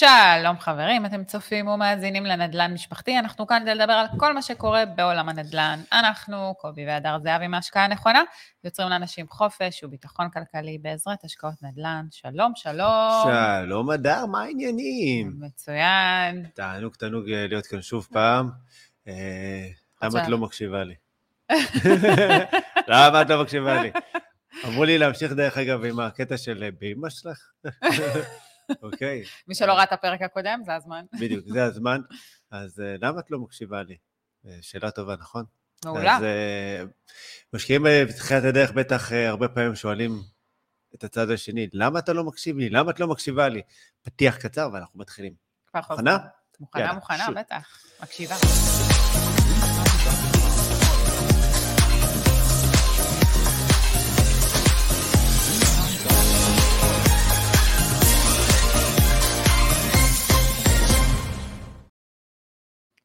שלום חברים, אתם צופים ומאזינים לנדל"ן משפחתי, אנחנו כאן כדי לדבר על כל מה שקורה בעולם הנדל"ן. אנחנו, קובי והדר זהבי מהשקעה הנכונה, יוצרים לאנשים חופש וביטחון כלכלי בעזרת השקעות נדל"ן. שלום, שלום. שלום הדר, מה העניינים? מצוין. תענוג, תענוג להיות כאן שוב פעם. אה, למה את לא מקשיבה לי? למה את לא מקשיבה לי? אמרו לי להמשיך דרך אגב עם הקטע של אה, באמא שלך. אוקיי. מי שלא ראה את הפרק הקודם, זה הזמן. בדיוק, זה הזמן. אז uh, למה את לא מקשיבה לי? Uh, שאלה טובה, נכון? מעולה. אז uh, משקיעים בתחילת הדרך בטח הרבה פעמים שואלים את הצד השני, למה אתה לא מקשיב לי? למה את לא מקשיבה לי? פתיח קצר ואנחנו מתחילים. מוכנה? מוכנה, מוכנה, בטח. מקשיבה.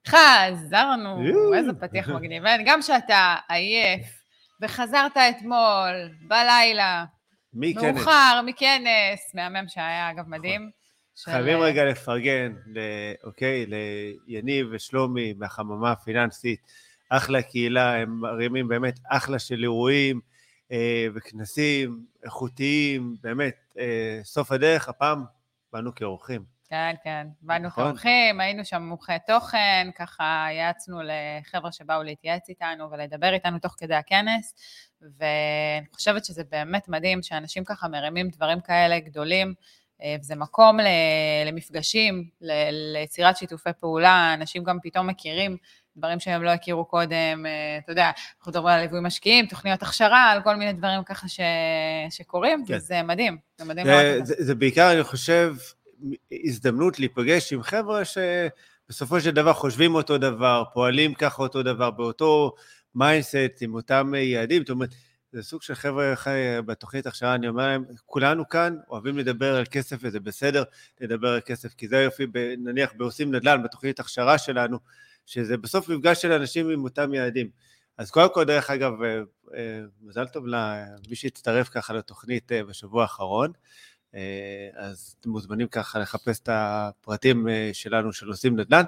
חזרנו, איזה פתיח מגניב. גם שאתה עייף, וחזרת אתמול, בלילה, מאוחר, מכנס, מהמם שהיה, אגב, מדהים. חייבים רגע לפרגן, אוקיי, ליניב ושלומי מהחממה הפיננסית, אחלה קהילה, הם מרימים באמת אחלה של אירועים אה, וכנסים איכותיים, באמת, אה, סוף הדרך, הפעם באנו כאורחים. כן, כן. באנו נכון. כאורחים, היינו שם מומחי תוכן, ככה יעצנו לחבר'ה שבאו להתייעץ איתנו ולדבר איתנו תוך כדי הכנס, ואני חושבת שזה באמת מדהים שאנשים ככה מרימים דברים כאלה גדולים, אה, וזה מקום למפגשים, ליצירת שיתופי פעולה, אנשים גם פתאום מכירים דברים שהם לא הכירו קודם, אה, אתה יודע, אנחנו מדברים על ליווי משקיעים, תוכניות הכשרה, על כל מיני דברים ככה ש... שקורים, כן. וזה מדהים, זה מדהים מאוד. זה, זה בעיקר, אני חושב, הזדמנות להיפגש עם חבר'ה שבסופו של דבר חושבים אותו דבר, פועלים ככה אותו דבר, באותו mindset, עם אותם יעדים, זאת אומרת, זה סוג של חבר'ה בתוכנית הכשרה, אני אומר להם, כולנו כאן אוהבים לדבר על כסף וזה בסדר לדבר על כסף, כי זה יופי, נניח בעושים נדל"ן, בתוכנית הכשרה שלנו, שזה בסוף מפגש של אנשים עם אותם יעדים. אז קודם כל, דרך אגב, אה, אה, מזל טוב למי שהצטרף ככה לתוכנית אה, בשבוע האחרון. אה, אז אתם מוזמנים ככה לחפש את הפרטים אה, שלנו של עושים נדל"ן,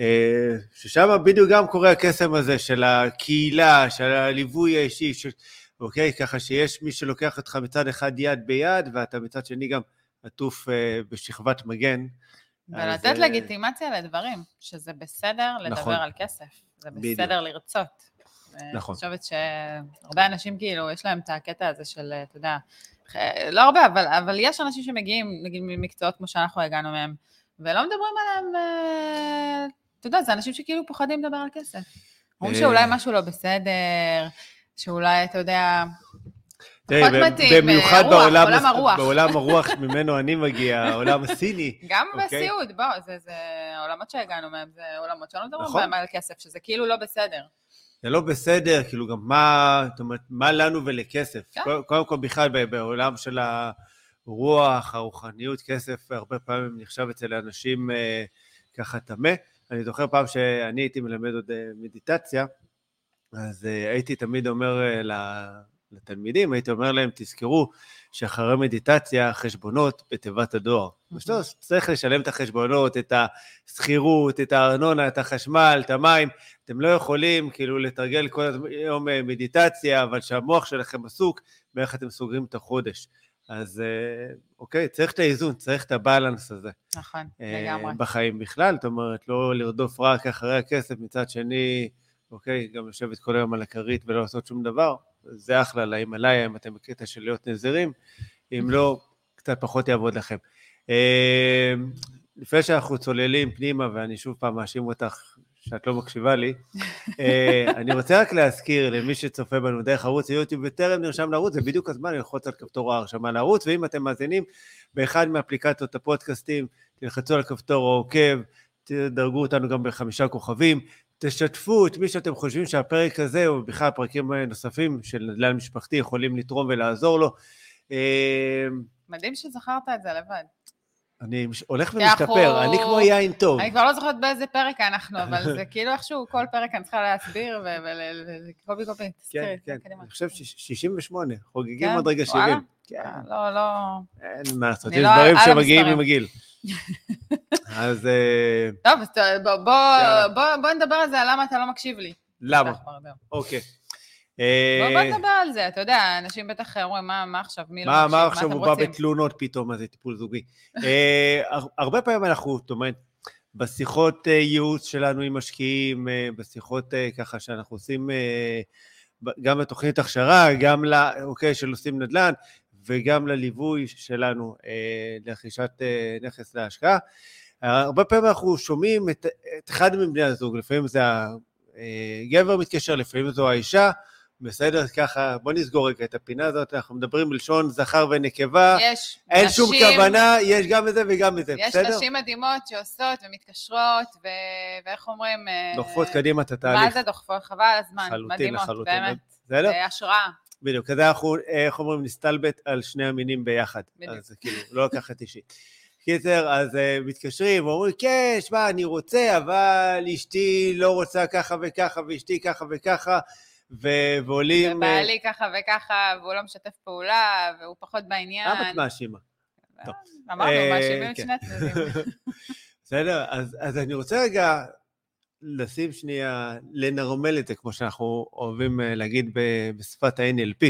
אה, ששם בדיוק גם קורה הקסם הזה של הקהילה, של הליווי האישי, ש... אוקיי? ככה שיש מי שלוקח אותך מצד אחד יד ביד, ואתה מצד שני גם עטוף בשכבת מגן. ולתת אז... לגיטימציה לדברים, שזה בסדר לדבר נכון. על כסף, זה בסדר בדיוק. לרצות. נכון. אני חושבת שהרבה אנשים כאילו, יש להם את הקטע הזה של, אתה יודע, לא הרבה, אבל, אבל יש אנשים שמגיעים, נגיד ממקצועות כמו שאנחנו הגענו מהם, ולא מדברים עליהם, אה, אתה יודע, זה אנשים שכאילו פוחדים לדבר על כסף. אומרים שאולי משהו לא בסדר, שאולי, אתה יודע, פחות מתאים, במיוחד בעולם, עולם הרוח. בעולם הרוח ממנו אני מגיע, העולם הסיני. גם. אוקיי? בסיעוד, בוא, זה, זה עולמות שהגענו מהם, זה עולמות שלא מדברים נכון. בהם על כסף, שזה כאילו לא בסדר. זה לא בסדר, כאילו גם מה, זאת אומרת, מה לנו ולכסף? כן. קודם כל בכלל בעולם של הרוח, הרוחניות, כסף הרבה פעמים נחשב אצל אנשים אה, ככה טמא. אני זוכר פעם שאני הייתי מלמד עוד אה, מדיטציה, אז אה, הייתי תמיד אומר אה, לתלמידים, הייתי אומר להם, תזכרו שאחרי מדיטציה, חשבונות בתיבת הדואר. בסדר, צריך לשלם את החשבונות, את השכירות, את הארנונה, את החשמל, את המים. אתם לא יכולים כאילו לתרגל כל יום אה, מדיטציה, אבל שהמוח שלכם עסוק באיך אתם סוגרים את החודש. אז אה, אוקיי, צריך את האיזון, צריך את הבלנס הזה. נכון, אה, לגמרי. בחיים בכלל, זאת אומרת, לא לרדוף רק אחרי הכסף, מצד שני, אוקיי, גם לשבת כל היום על הכרית ולא לעשות שום דבר. זה אחלה להימאליה אם אתם בקטע של להיות נזירים, אם לא, קצת פחות יעבוד לכם. אה, לפני שאנחנו צוללים פנימה, ואני שוב פעם מאשים אותך שאת לא מקשיבה לי, אה, אני רוצה רק להזכיר למי שצופה בנו דרך ערוץ היוטיוב וטרם נרשם לערוץ, זה בדיוק הזמן ללחוץ על כפתור ההרשמה לערוץ, ואם אתם מאזינים באחד מאפליקציות הפודקאסטים, תלחצו על כפתור העוקב, תדרגו אותנו גם בחמישה כוכבים, תשתפו את מי שאתם חושבים שהפרק הזה, או בכלל פרקים נוספים של נדל"ן משפחתי, יכולים לתרום ולעזור לו. אה, מדהים שזכרת את זה לבד. אני הולך ומשתפר, אני כמו יין טוב. אני כבר לא זוכרת באיזה פרק אנחנו, אבל זה כאילו איכשהו כל פרק אני צריכה להסביר, וקובי קובי, כן, כן, אני חושב 68, חוגגים כן? עוד רגע 70. כן. לא, לא... אין מה לעשות, יש לא דברים שמגיעים עם הגיל. אז אה, טוב, אז בוא- נדבר על זה, על למה אתה לא מקשיב לי. למה? אוקיי. בוא אה, נדבר על זה, אתה יודע, אנשים בטח אומרים, מה עכשיו, מי לא מה, מקשיב, מה מה עכשיו אתם הוא בא רוצים? בתלונות פתאום, מה זה טיפול זוגי? אה, הר- הרבה פעמים אנחנו, זאת אומרת, בשיחות ייעוץ שלנו עם משקיעים, בשיחות ככה שאנחנו עושים גם בתוכנית הכשרה, גם ל... אוקיי, של עושים נדל"ן, וגם לליווי שלנו אה, לרכישת אה, נכס להשקעה. הרבה פעמים אנחנו שומעים את, את אחד מבני הזוג, לפעמים זה הגבר מתקשר, לפעמים זו האישה, בסדר, ככה, בוא נסגור רגע את הפינה הזאת, אנחנו מדברים בלשון זכר ונקבה, יש אין נשים, שום כוונה, יש גם את זה וגם את זה, יש בסדר? נשים מדהימות שעושות ומתקשרות, ו- ואיך אומרים? אה, דוחפות קדימה את מה התהליך, זה דוחפות? חבל הזמן, מדהימות, לחלוטין, באמת. זה השראה. בדיוק, אז אנחנו, אה, איך אומרים, נסתלבט על שני המינים ביחד. בדיוק. אז כאילו, לא לקחת אישית. קיצר, אז uh, מתקשרים, ואומרים, כן, שמע, אני רוצה, אבל אשתי לא רוצה ככה וככה, ואשתי ככה וככה, ו- ועולים... אה, ובעלי ככה וככה, והוא לא משתף פעולה, והוא פחות בעניין. למה את מאשימה? טוב. אמרנו, אה, מאשימים את כן. שני הצדדים. בסדר? אז, אז אני רוצה רגע לשים שנייה, לנרמל את זה, כמו שאנחנו אוהבים אה, להגיד בשפת ה-NLP,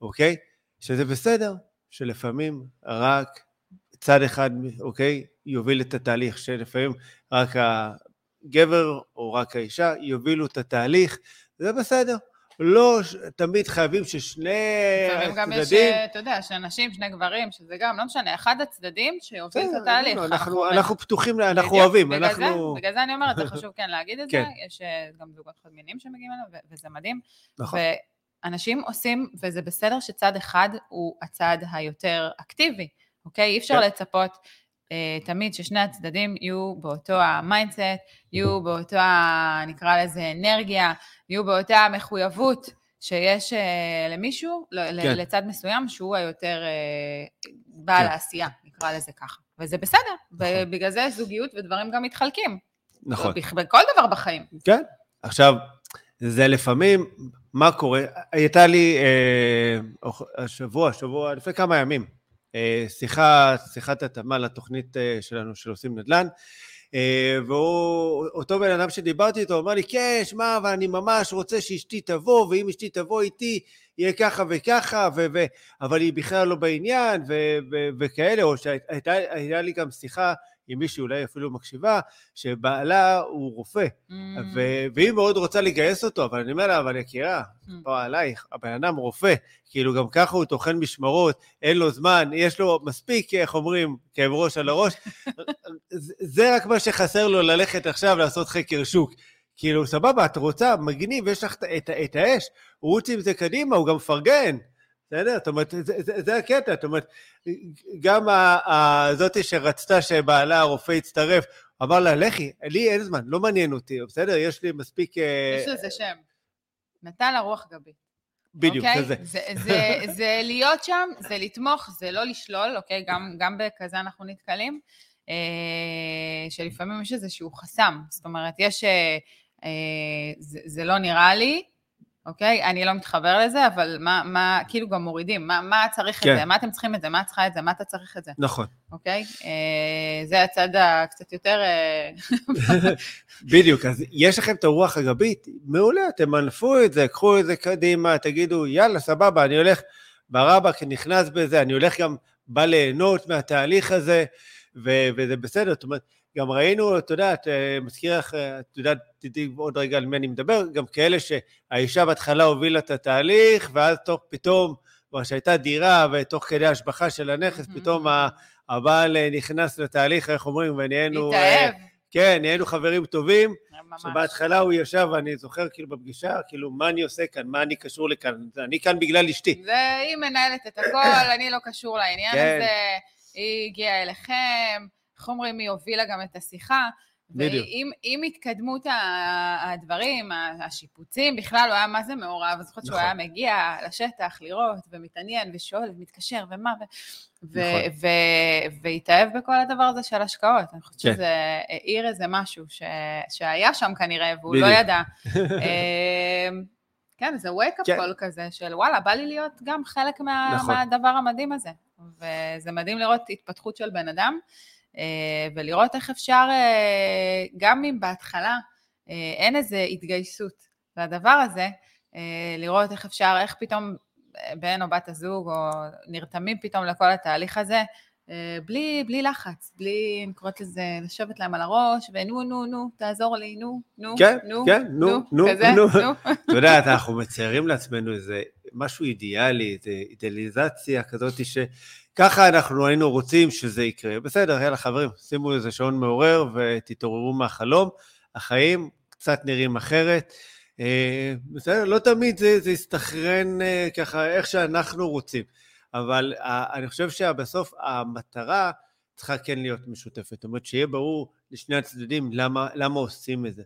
אוקיי? שזה בסדר, שלפעמים רק צד אחד, אוקיי, יוביל את התהליך, שלפעמים רק הגבר או רק האישה יובילו את התהליך, זה בסדר. לא תמיד חייבים ששני לפעמים גם יש, הצדדים... אה, אתה יודע, שנשים, שני גברים, שזה גם, לא משנה, אחד הצדדים שיוביל את בסדר, התהליך. אנחנו, אנחנו פתוחים, אנחנו אוהבים, אנחנו... בגלל זה אני אומרת, זה חשוב כן להגיד את זה, כן. יש אה, גם זוגות חד שמגיעים אלינו, וזה מדהים. נכון. ואנשים עושים, וזה בסדר שצד אחד הוא הצד היותר אקטיבי, אוקיי? אי אפשר כן. לצפות תמיד ששני הצדדים יהיו באותו ה mindset, יהיו באותו, נקרא לזה אנרגיה, יהיו באותה מחויבות שיש אה, למישהו, כן. לצד מסוים, שהוא היותר אה, בעל כן. העשייה, נקרא לזה ככה. וזה בסדר, נכון. ובגלל זה זוגיות ודברים גם מתחלקים. נכון. בכ- בכל דבר בחיים. כן. עכשיו, זה לפעמים, מה קורה? הייתה לי אה, השבוע, שבוע, לפני כמה ימים, אה, שיחה, שיחת התאמה לתוכנית אה, שלנו של עושים נדל"ן, אה, והוא, אותו בן אדם שדיברתי איתו, אמר לי, כן, שמע, אבל אני ממש רוצה שאשתי תבוא, ואם אשתי תבוא איתי, יהיה ככה וככה, ו- ו- אבל היא בכלל לא בעניין, ו- ו- וכאלה, או שהייתה הייתה לי גם שיחה עם מישהי, אולי אפילו מקשיבה, שבעלה הוא רופא, Mm. ו- והיא מאוד רוצה לגייס אותו, אבל אני אומר לה, אבל יקירה, Mm. פה עלייך, הבן אדם רופא, כאילו גם ככה הוא טוחן משמרות, אין לו זמן, יש לו מספיק, איך אומרים, כאב ראש על הראש. זה- רק מה שחסר לו ללכת עכשיו לעשות חקר שוק. כאילו, סבבה, את רוצה, מגניב, יש לך את, את, את האש, רוץ עם זה קדימה, הוא גם מפרגן. בסדר? זאת אומרת, זה, זה, זה הקטע, זאת אומרת, גם ה- ה- זאתי שרצתה שבעלה הרופא יצטרף, אמר לה, לכי, לי אין זמן, לא מעניין אותי, בסדר? יש לי מספיק... אה, יש לזה שם. נתן לה רוח גבית. בדיוק, אוקיי? זה זה. זה, זה, זה להיות שם, זה לתמוך, זה לא לשלול, אוקיי? גם, גם בכזה אנחנו נתקלים, אה, שלפעמים יש איזשהו חסם. זאת אומרת, יש... אה, אה, זה, זה לא נראה לי, אוקיי? אני לא מתחבר לזה, אבל מה, מה כאילו גם מורידים, מה, מה צריך כן. את זה? מה אתם צריכים את זה? מה את צריכה את זה? מה אתה צריך את זה? נכון. אוקיי? אה, זה הצד הקצת יותר... אה, בדיוק, אז יש לכם את הרוח הגבית, מעולה, תמנפו את זה, קחו את זה קדימה, תגידו, יאללה, סבבה, אני הולך ברבק, נכנס בזה, אני הולך גם, בא ליהנות מהתהליך הזה, ו- וזה בסדר, זאת אומרת, גם ראינו, את יודעת, אה, מזכיר לך, אה, את יודעת, תדעי עוד רגע על מי אני מדבר, גם כאלה שהאישה בהתחלה הובילה את התהליך, ואז תוך פתאום, כבר שהייתה דירה, ותוך כדי השבחה של הנכס, פתאום ה- הבעל אה, נכנס לתהליך, איך אומרים, ונהיינו... אה, להתאהב. כן, נהיינו חברים טובים, ממש. שבהתחלה הוא ישב, ואני זוכר כאילו בפגישה, כאילו, מה אני עושה כאן, מה אני קשור לכאן, אני כאן בגלל אשתי. זה, היא מנהלת את הכל, אני לא קשור לעניין כן. הזה, היא הגיעה אליכם, איך אומרים, היא הובילה גם את השיחה. בדיוק. ועם עם התקדמות הדברים, השיפוצים, בכלל הוא היה מה זה מעורב, אני זוכרת שהוא נכון. היה מגיע לשטח לראות ומתעניין ושואל ומתקשר ומה, נכון. והתאהב בכל הדבר הזה של השקעות. אני חושבת כן. שזה העיר איזה משהו שהיה שם כנראה, והוא. לא ידע. אמ, כן, זה wake-up כן. call כזה של וואלה, בא לי להיות גם חלק מה, נכון. מהדבר המדהים הזה. וזה מדהים לראות התפתחות של בן אדם. ולראות איך אפשר, גם אם בהתחלה אין איזו התגייסות לדבר הזה, לראות איך אפשר, איך פתאום בן או בת הזוג, או נרתמים פתאום לכל התהליך הזה, אה, בלי, בלי לחץ, בלי, אני קוראת לזה, לשבת להם על הראש, ונו, נו, נו, תעזור לי, נו, נו, כן, נו, כן, נו, נו, נו, כזה, נו. נו. את יודעת, אנחנו מציירים לעצמנו איזה משהו אידיאלי, איזו אידיאליזציה כזאת שככה אנחנו היינו רוצים שזה יקרה. בסדר, יאללה חברים, שימו איזה שעון מעורר ותתעוררו מהחלום. החיים קצת נראים אחרת. אה, בסדר, לא תמיד זה, זה יסתכרן אה, ככה איך שאנחנו רוצים. אבל uh, אני חושב שבסוף המטרה צריכה כן להיות משותפת. זאת אומרת, שיהיה ברור לשני הצדדים למה, למה עושים את זה,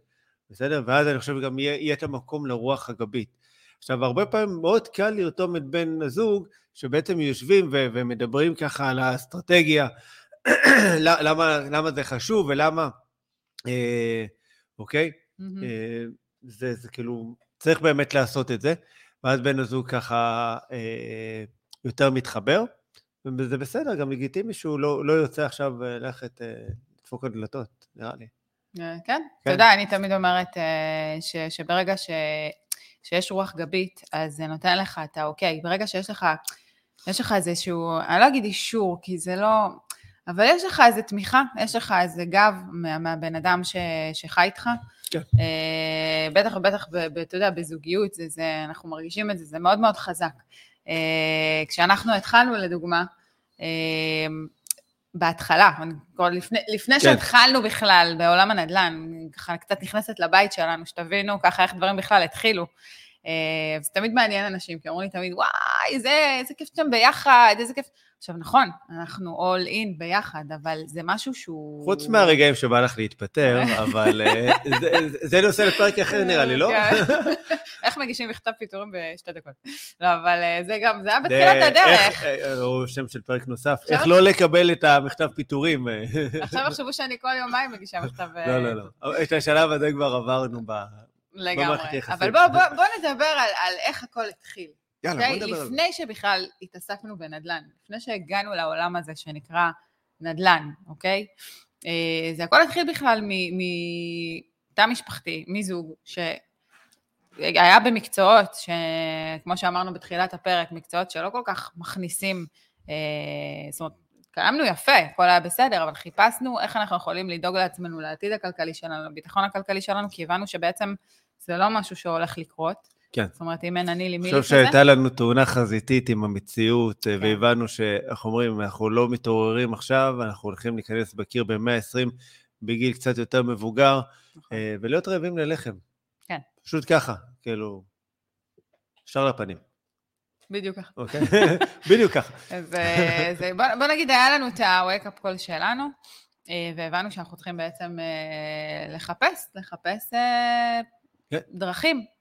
בסדר? ואז אני חושב גם יהיה, יהיה את המקום לרוח הגבית. עכשיו, הרבה פעמים מאוד קל לרתום את בן הזוג, שבעצם יושבים ו- ומדברים ככה על האסטרטגיה, למה, למה זה חשוב ולמה, אה, אוקיי? Mm-hmm. אה, זה, זה כאילו, צריך באמת לעשות את זה, ואז בן הזוג ככה אה, יותר מתחבר, וזה בסדר, גם לגיטימי שהוא לא, לא יוצא עכשיו אה, ללכת אה, לדפוק על דלתות, נראה לי. אה, כן, אתה יודע, אני תמיד אומרת ש, שברגע ש, שיש רוח גבית, אז זה נותן לך את האוקיי. ברגע שיש לך, יש לך איזשהו, אני לא אגיד אישור, כי זה לא, אבל יש לך איזה תמיכה, יש לך איזה גב מה, מהבן אדם ש, שחי איתך. כן. בטח ובטח, אתה יודע, בזוגיות, זה, זה, אנחנו מרגישים את זה, זה מאוד מאוד חזק. אה, כשאנחנו התחלנו, לדוגמה, אה, בהתחלה, לפני, לפני כן. שהתחלנו בכלל בעולם הנדל"ן, ככה קצת נכנסת לבית שלנו, שתבינו ככה איך דברים בכלל התחילו. אה, זה תמיד מעניין אנשים, כי אומרים לי תמיד, וואי, זה, איזה כיף שאתם ביחד, איזה כיף. עכשיו, נכון, אנחנו all in ביחד, אבל זה משהו שהוא... חוץ מהרגעים שבא לך להתפטר, אבל אה, זה, נושא לפרק אחר נראה לי, לא? כן. איך מגישים מכתב פיטורים בשתי דקות. לא, אבל אה, זה גם, זה היה בתחילת הדרך. או שם של פרק נוסף, איך לא לקבל את המכתב פיטורים. עכשיו יחשבו שאני כל יומיים מגישה מכתב... לא, לא, לא. את השלב הזה כבר עברנו ב... לגמרי. אבל בואו נדבר על איך הכל התחיל. יאללה, בוא נדבר על זה. לפני שבכלל התעסקנו בנדל"ן, לפני שהגענו לעולם הזה שנקרא נדל"ן, אוקיי? אה, זה הכל התחיל בכלל מתא משפחתי, מזוג, שהיה במקצועות, שכמו שאמרנו בתחילת הפרק, מקצועות שלא כל כך מכניסים, אה, זאת אומרת, קיימנו יפה, הכל היה בסדר, אבל חיפשנו איך אנחנו יכולים לדאוג לעצמנו, לעתיד הכלכלי שלנו, לביטחון הכלכלי שלנו, כי הבנו שבעצם זה לא משהו שהולך לקרות. כן. זאת אומרת, אם אין אני לי מי כזה. אני חושב שהייתה לנו תאונה חזיתית עם המציאות, כן. והבנו שאנחנו אומרים, אנחנו לא מתעוררים עכשיו, אנחנו הולכים להיכנס בקיר ב-120 בגיל קצת יותר מבוגר, נכון. אה, ולהיות רעבים ללחם. כן. פשוט ככה, כאילו, ישר לפנים. בדיוק ככה. אוקיי, בדיוק ככה. אז אה, זה, בוא, בוא נגיד, היה לנו את ה-wake up call שלנו, אה, והבנו שאנחנו צריכים בעצם לחפש, לחפש כן. דרכים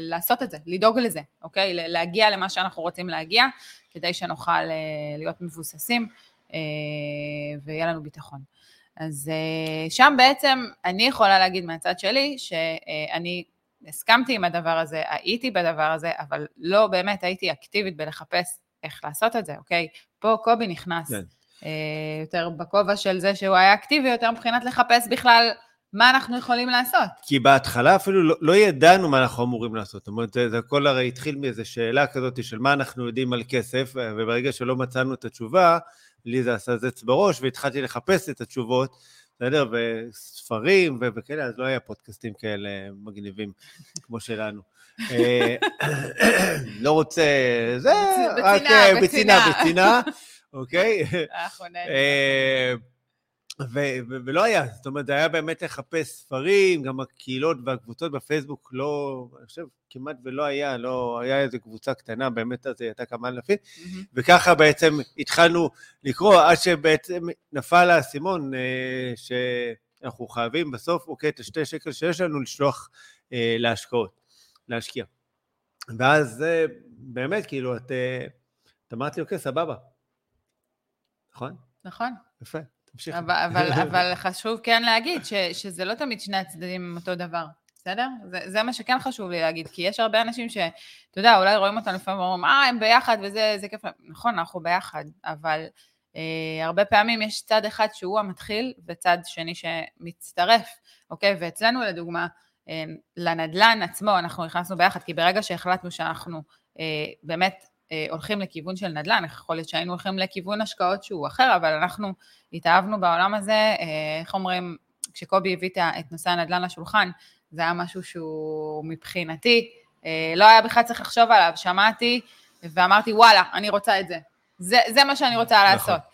לעשות את זה, לדאוג לזה, אוקיי? להגיע למה שאנחנו רוצים להגיע, כדי שנוכל אה, להיות מבוססים אה, ויהיה לנו ביטחון. אז שם בעצם אני יכולה להגיד מהצד שלי שאני הסכמתי עם הדבר הזה, הייתי בדבר הזה, אבל לא באמת הייתי אקטיבית בלחפש איך לעשות את זה, אוקיי? פה קובי נכנס כן. יותר בכובע של זה שהוא היה אקטיבי יותר מבחינת לחפש בכלל מה אנחנו יכולים לעשות. כי בהתחלה אפילו לא, לא ידענו מה אנחנו אמורים לעשות. זאת אומרת, זה, זה הכל הרי התחיל מאיזו שאלה כזאת של מה אנחנו יודעים על כסף, וברגע שלא מצאנו את התשובה, לי זה עשה זץ בראש, והתחלתי לחפש את התשובות, בסדר? וספרים וכאלה, אז לא היה פודקאסטים כאלה מגניבים כמו שלנו. אה, לא רוצה, זה, רק בצינה, בצינה, אוקיי? ו- ו- ולא היה, זאת אומרת, זה היה באמת לחפש ספרים, גם הקהילות והקבוצות בפייסבוק לא, אני חושב, כמעט ולא היה, לא, היה איזו קבוצה קטנה, באמת אז הייתה כמה אלפים, mm-hmm. וככה בעצם התחלנו לקרוא, עד שבעצם נפל האסימון אה, שאנחנו חייבים בסוף, אוקיי, את השתי שקל שיש לנו לשלוח אה, להשקעות, להשקיע. ואז אה, באמת, כאילו, את, אה, את אמרת לי, אוקיי, סבבה. נכון? נכון. יפה. תמשיכי. אבל, אבל, אבל חשוב כן להגיד ש, שזה לא תמיד שני הצדדים אותו דבר, בסדר? זה, זה מה שכן חשוב לי להגיד, כי יש הרבה אנשים שאתה יודע, אולי רואים אותנו לפעמים ואומרים, אה, הם ביחד וזה כיף. נכון, אנחנו ביחד, אבל אה, הרבה פעמים יש צד אחד שהוא המתחיל וצד שני שמצטרף, אוקיי? ואצלנו לדוגמה, אה, לנדל"ן עצמו אנחנו נכנסנו ביחד, כי ברגע שהחלטנו שאנחנו אה, באמת הולכים לכיוון של נדל"ן, יכול להיות שהיינו הולכים לכיוון השקעות שהוא אחר, אבל אנחנו התאהבנו בעולם הזה, אה, איך אומרים, כשקובי הביא את נושא הנדל"ן לשולחן, זה היה משהו שהוא מבחינתי, אה, לא היה בכלל צריך לחשוב עליו, שמעתי ואמרתי, וואלה, אני רוצה את זה. זה, זה מה שאני רוצה נכון. לעשות.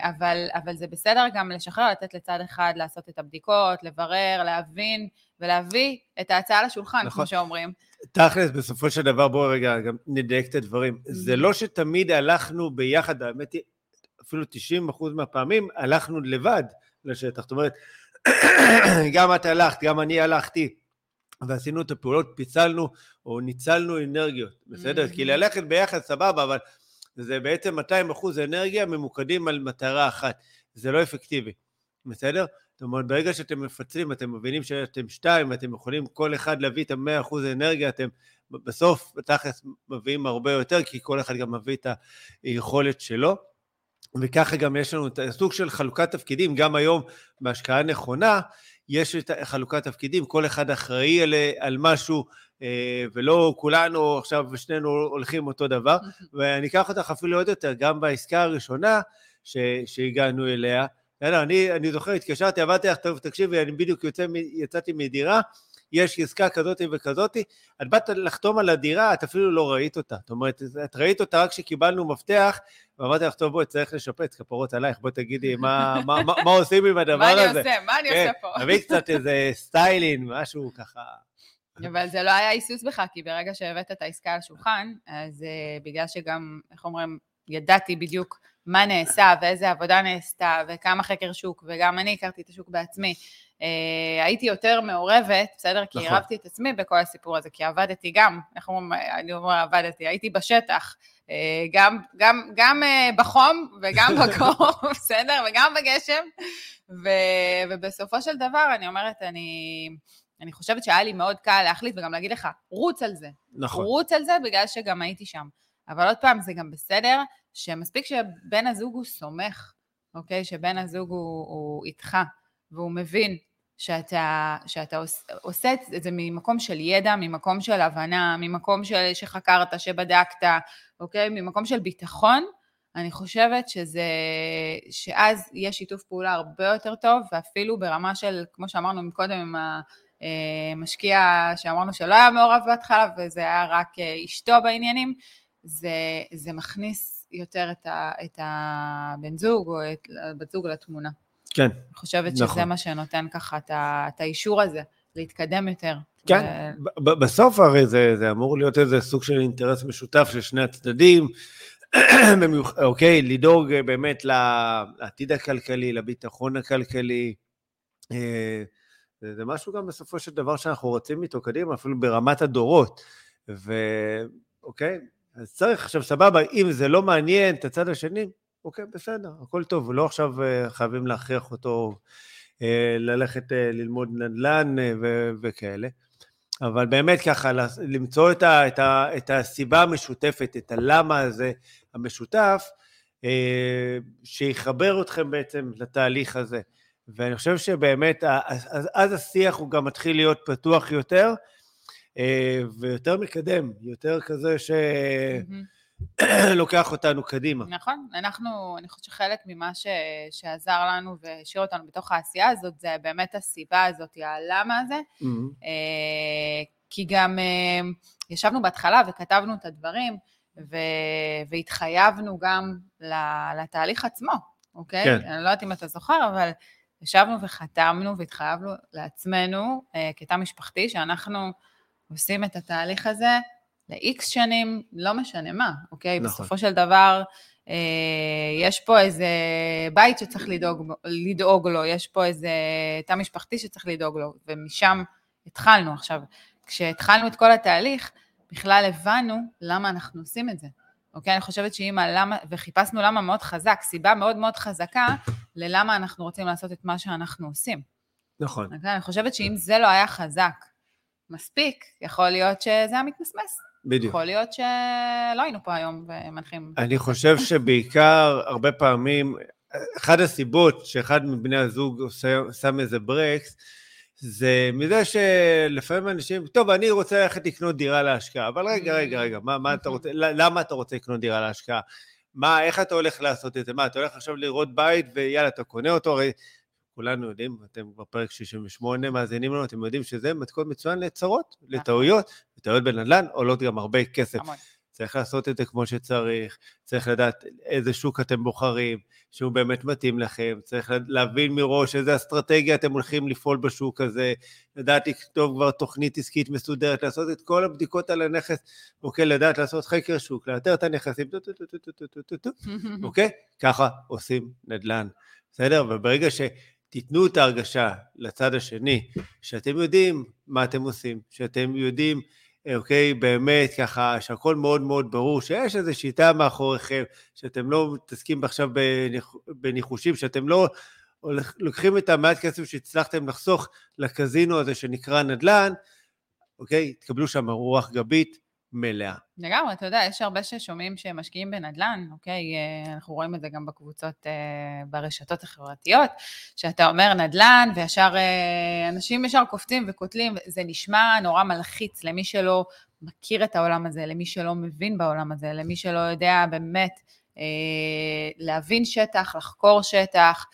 אבל, אבל זה בסדר גם לשחרר, לתת לצד אחד לעשות את הבדיקות, לברר, להבין ולהביא את ההצעה לשולחן, נכון. כמו שאומרים. תכלס, בסופו של דבר, בואו רגע גם נדייק את הדברים. זה לא שתמיד הלכנו ביחד, האמת היא, אפילו 90% מהפעמים הלכנו לבד לשטח. זאת אומרת, גם את הלכת, גם אני הלכתי, ועשינו את הפעולות, פיצלנו או ניצלנו אנרגיות, בסדר? כי ללכת ביחד סבבה, אבל זה בעצם 200 אנרגיה ממוקדים על מטרה אחת. זה לא אפקטיבי, בסדר? זאת אומרת, ברגע שאתם מפצלים, אתם מבינים שאתם שתיים, ואתם יכולים כל אחד להביא את המאה אחוז אנרגיה, אתם בסוף, בתכלס, מביאים הרבה יותר, כי כל אחד גם מביא את היכולת שלו. וככה גם יש לנו את הסוג של חלוקת תפקידים, גם היום בהשקעה נכונה, יש את חלוקת תפקידים, כל אחד אחראי על, על משהו, אה, ולא כולנו עכשיו ושנינו הולכים אותו דבר. ואני אקח אותך אפילו עוד יותר, גם בעסקה הראשונה שהגענו אליה, אני, אני זוכר, התקשרתי, עבדתי לך, טוב, תקשיבי, אני בדיוק יוצא, יצאתי מדירה, יש עסקה כזאת וכזאת, את באת לחתום על הדירה, את אפילו לא ראית אותה. זאת אומרת, את ראית אותה רק כשקיבלנו מפתח, ואמרתי לך, טוב, בואי, צריך לשפץ כפרות עלייך, בואי תגידי, מה, מה, מה, מה עושים עם הדבר הזה? מה אני עושה? מה אני כן, עושה פה? תביא קצת איזה סטיילין, משהו ככה. אבל זה לא היה היסוס בך, כי ברגע שהבאת את העסקה על השולחן, אז uh, בגלל שגם, איך אומרים, ידעתי בדיוק מה נעשה ואיזה עבודה נעשתה וכמה חקר שוק, וגם אני הכרתי את השוק בעצמי. Uh, הייתי יותר מעורבת, בסדר? כי נכון. עירבתי את עצמי בכל הסיפור הזה, כי עבדתי גם, איך אומרים, אני אומר עבדתי, הייתי בשטח, uh, גם, גם, גם uh, בחום וגם בקור, בסדר? וגם בגשם, ו, ובסופו של דבר, אני אומרת, אני... אני חושבת שהיה לי מאוד קל להחליט וגם להגיד לך, רוץ על זה. נכון. רוץ על זה בגלל שגם הייתי שם. אבל עוד פעם, זה גם בסדר שמספיק שבן הזוג הוא סומך, אוקיי? שבן הזוג הוא, הוא איתך, והוא מבין שאתה, שאתה עוש, עושה את זה ממקום של ידע, ממקום של הבנה, ממקום של, שחקרת, שבדקת, אוקיי? ממקום של ביטחון, אני חושבת שזה, שאז יש שיתוף פעולה הרבה יותר טוב, ואפילו ברמה של, כמו שאמרנו מקודם עם המשקיע אה, שאמרנו שלא היה מעורב בהתחלה, וזה היה רק אה, אשתו בעניינים, זה, זה מכניס יותר את, ה, את הבן זוג או את בת זוג לתמונה. כן, אני חושבת נכון. שזה מה שנותן ככה את, את האישור הזה, להתקדם יותר. כן, ו... בסוף הרי זה, זה אמור להיות איזה סוג של אינטרס משותף של שני הצדדים, אוקיי, לדאוג באמת לעתיד הכלכלי, לביטחון הכלכלי. אה, זה משהו גם בסופו של דבר שאנחנו רוצים איתו קדימה, אפילו ברמת הדורות. ואוקיי, אז צריך עכשיו, סבבה, אם זה לא מעניין את הצד השני, אוקיי, בסדר, הכל טוב, לא עכשיו אה, חייבים להכריח אותו אה, ללכת אה, ללמוד נדל"ן וכאלה. אבל באמת ככה, למצוא את, ה, את, ה, את הסיבה המשותפת, את הלמה הזה המשותף, שיחבר אתכם בעצם לתהליך הזה. ואני חושב שבאמת, אז, אז השיח הוא גם מתחיל להיות פתוח יותר, ויותר מקדם, יותר כזה שלוקח אותנו קדימה. נכון, אנחנו, אני חושבת שחלק ממה ש... שעזר לנו והשאיר אותנו בתוך העשייה הזאת, זה באמת הסיבה הזאת, הלמה הזה, אה, כי גם אה, ישבנו בהתחלה וכתבנו את הדברים, ו... והתחייבנו גם לתהליך עצמו, אוקיי? כן. אני לא יודעת אם אתה זוכר, אבל ישבנו וחתמנו והתחייבנו לעצמנו, כתא משפחתי, שאנחנו עושים את התהליך הזה ל-X שנים, לא משנה מה, אוקיי? נכון. בסופו של דבר, אה, יש פה איזה בית שצריך לדאוג, לדאוג לו, יש פה איזה תא משפחתי שצריך לדאוג לו, ומשם התחלנו. עכשיו, כשהתחלנו את כל התהליך, בכלל הבנו למה אנחנו עושים את זה. אוקיי? אני חושבת שאם הלמה, וחיפשנו למה מאוד חזק, סיבה מאוד מאוד חזקה ללמה אנחנו רוצים לעשות את מה שאנחנו עושים. נכון. אוקיי? אני חושבת שאם זה לא היה חזק, מספיק, יכול להיות שזה היה מתמסמס. בדיוק. יכול להיות שלא היינו פה היום ומנחים. אני חושב שבעיקר, הרבה פעמים, אחת הסיבות שאחד מבני הזוג שם איזה ברקס, זה מזה שלפעמים אנשים, טוב, אני רוצה ללכת לקנות דירה להשקעה, אבל רגע, רגע, רגע, מה, מה אתה רוצה, למה אתה רוצה לקנות דירה להשקעה? מה, איך אתה הולך לעשות את זה? מה, אתה הולך עכשיו לראות בית ויאללה, אתה קונה אותו? הרי כולנו יודעים, אתם כבר פרק 68 מאזינים לנו, אתם יודעים שזה מתכון מצוין לצרות, נכון. לטעויות, וטעויות בנדל"ן עולות גם הרבה כסף. צריך לעשות את זה כמו שצריך, צריך לדעת איזה שוק אתם בוחרים, שהוא באמת מתאים לכם, צריך להבין מראש איזה אסטרטגיה אתם הולכים לפעול בשוק הזה, לדעת לכתוב כבר תוכנית עסקית מסודרת, לעשות את כל הבדיקות על הנכס, אוקיי, לדעת לעשות חקר שוק, לאתר את הנכסים, אוקיי? ככה עושים נדל"ן, בסדר? וברגע שתיתנו את ההרגשה לצד השני, שאתם יודעים מה אתם עושים, שאתם יודעים אוקיי, באמת ככה, שהכל מאוד מאוד ברור, שיש איזו שיטה מאחוריכם, שאתם לא מתעסקים עכשיו בניח, בניחושים, שאתם לא לוקחים את המעט כסף שהצלחתם לחסוך לקזינו הזה שנקרא נדל"ן, אוקיי, תקבלו שם רוח גבית מלאה. לגמרי, אתה יודע, יש הרבה ששומעים שהם משקיעים בנדל"ן, אוקיי? אה, אנחנו רואים את זה גם בקבוצות, אה, ברשתות החברתיות, שאתה אומר נדל"ן, וישר אה, אנשים ישר קופצים וקוטלים, זה נשמע נורא מלחיץ למי שלא מכיר את העולם הזה, למי שלא מבין בעולם הזה, למי שלא יודע באמת להבין שטח, לחקור שטח,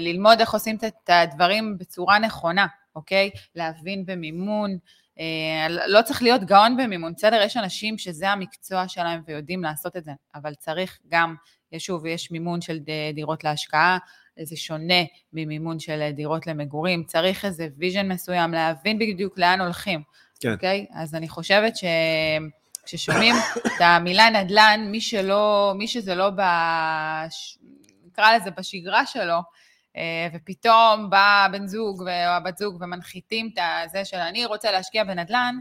ללמוד איך עושים את הדברים בצורה נכונה, אוקיי? להבין במימון. אה, לא צריך להיות גאון במימון, בסדר? יש אנשים שזה המקצוע שלהם ויודעים לעשות את זה, אבל צריך גם, שוב, יש מימון של דירות להשקעה, זה שונה ממימון של דירות למגורים, צריך איזה vision מסוים, להבין בדיוק לאן הולכים, כן. אוקיי? אז אני חושבת ש... כששומעים את המילה נדל"ן, מי שלא, מי שזה לא ב... נקרא לזה בשגרה שלו, ופתאום בא הבן זוג או הבת זוג ומנחיתים את זה של אני רוצה להשקיע בנדל"ן,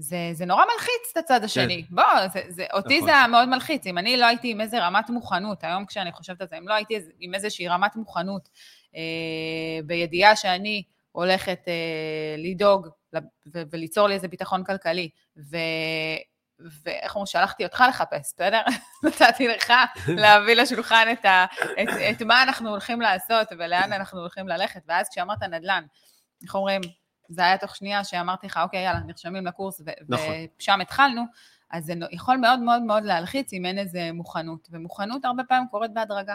זה, זה נורא מלחיץ את הצד השני. כן. בוא, זה, זה, אותי נכון. זה היה מאוד מלחיץ. אם אני לא הייתי עם איזה רמת מוכנות, היום כשאני חושבת על זה, אם לא הייתי עם איזושהי רמת מוכנות, אה, בידיעה שאני הולכת אה, לדאוג ו- וליצור לי איזה ביטחון כלכלי, ו- ואיך אומרים, שלחתי אותך לחפש, בסדר? נתתי לך להביא לשולחן את, ה, את, את מה אנחנו הולכים לעשות ולאן אנחנו הולכים ללכת. ואז כשאמרת נדל"ן, איך אומרים, זה היה תוך שנייה שאמרתי לך, אוקיי, יאללה, נרשמים לקורס, ו- נכון. ושם התחלנו, אז זה יכול מאוד מאוד מאוד להלחיץ אם אין איזה מוכנות, ומוכנות הרבה פעמים קורית בהדרגה.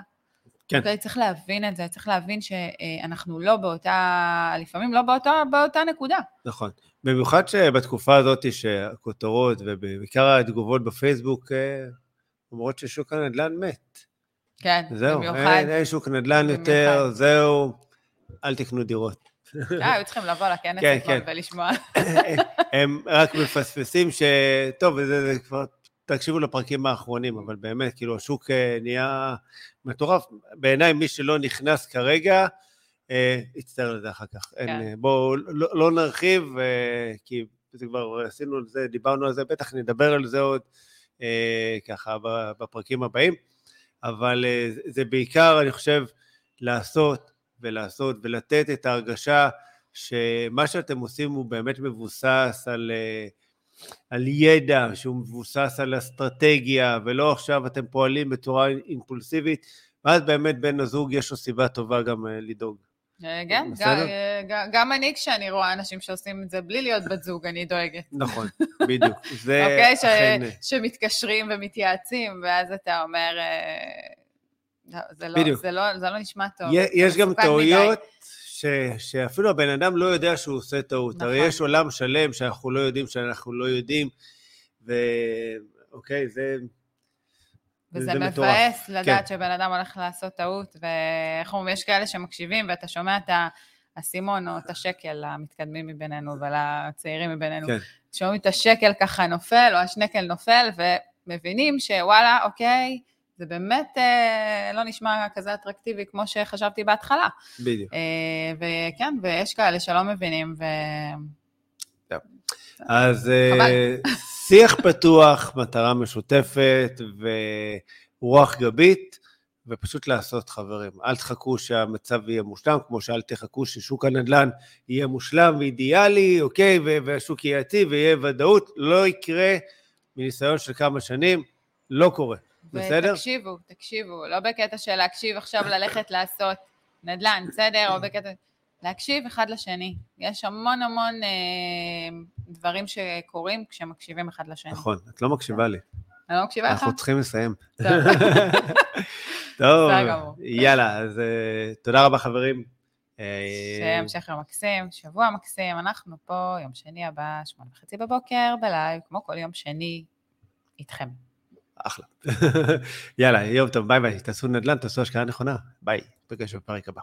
כן. אוקיי, צריך להבין את זה, צריך להבין שאנחנו לא באותה, לפעמים לא באותה, באותה נקודה. נכון. במיוחד שבתקופה הזאת שהכותרות ובעיקר התגובות בפייסבוק אה, אומרות ששוק הנדל"ן מת. כן, זהו, במיוחד. זהו, אין, אין שוק נדל"ן במיוחד. יותר, זהו, אל תקנו דירות. אה, היו צריכים לבוא לכנס כן, כן. ולשמוע. הם רק מפספסים ש... טוב, זה, זה כבר תקשיבו לפרקים האחרונים, אבל באמת, כאילו, השוק אה, נהיה מטורף. בעיניי, מי שלא נכנס כרגע, אה, יצטער לזה אחר כך. כן. אין, אה, בואו לא, לא נרחיב, כי זה כבר עשינו על זה, דיברנו על זה, בטח נדבר על זה עוד ככה בפרקים הבאים, אבל זה בעיקר, אני חושב, לעשות ולעשות ולתת את ההרגשה שמה שאתם עושים הוא באמת מבוסס על... על ידע שהוא מבוסס על אסטרטגיה, ולא עכשיו אתם פועלים בצורה אימפולסיבית, ואז באמת בן הזוג יש לו סיבה טובה גם אה, לדאוג. אה, גם, אה, גם, אני כשאני רואה אנשים שעושים את זה בלי להיות בת זוג, אני דואגת. נכון, בדיוק. זה אוקיי, אכן... שמתקשרים ומתייעצים, ואז אתה אומר, זה לא, זה לא, זה לא נשמע טוב. יש גם טעויות ש, שאפילו הבן אדם לא יודע שהוא עושה טעות. נכון. הרי יש עולם שלם שאנחנו לא יודעים שאנחנו לא יודעים, ואוקיי, זה... וזה מבאס לדעת כן. שבן אדם הולך לעשות טעות, ואיך אומרים, יש כאלה שמקשיבים ואתה שומע את האסימון או את השקל המתקדמים מבינינו ולצעירים מבינינו, כן. שומעים את השקל ככה נופל, או השנקל נופל, ומבינים שוואלה, אוקיי, זה באמת אה, לא נשמע כזה אטרקטיבי כמו שחשבתי בהתחלה. בדיוק. אה, וכן, ויש כאלה שלא מבינים, ו... אז אה, שיח פתוח, מטרה משותפת ורוח גבית, ופשוט לעשות חברים. אל תחכו שהמצב יהיה מושלם, כמו שאל תחכו ששוק הנדל"ן יהיה מושלם ואידיאלי, אוקיי, והשוק יהיה יציב ויהיה ודאות, לא יקרה מניסיון של כמה שנים, לא קורה. בסדר? ותקשיבו, תקשיבו, לא בקטע של להקשיב עכשיו ללכת לעשות נדל"ן, בסדר? או בקטע... להקשיב אחד לשני. יש המון המון אה, דברים שקורים כשמקשיבים אחד לשני. נכון, את לא מקשיבה לי. אני לא מקשיבה לך? אנחנו צריכים לסיים. טוב, יאללה, אז אה, תודה רבה חברים. שהמשך יום מקסים, שבוע מקסים, אנחנו פה יום שני הבא, שמונה וחצי בבוקר, ב live, כמו כל יום שני, איתכם. אחלה. יאללה, יום טוב, ביי ביי, תעשו נדל"ן, תעשו השקעה נכונה, ביי, ניפגש בפרק הבא.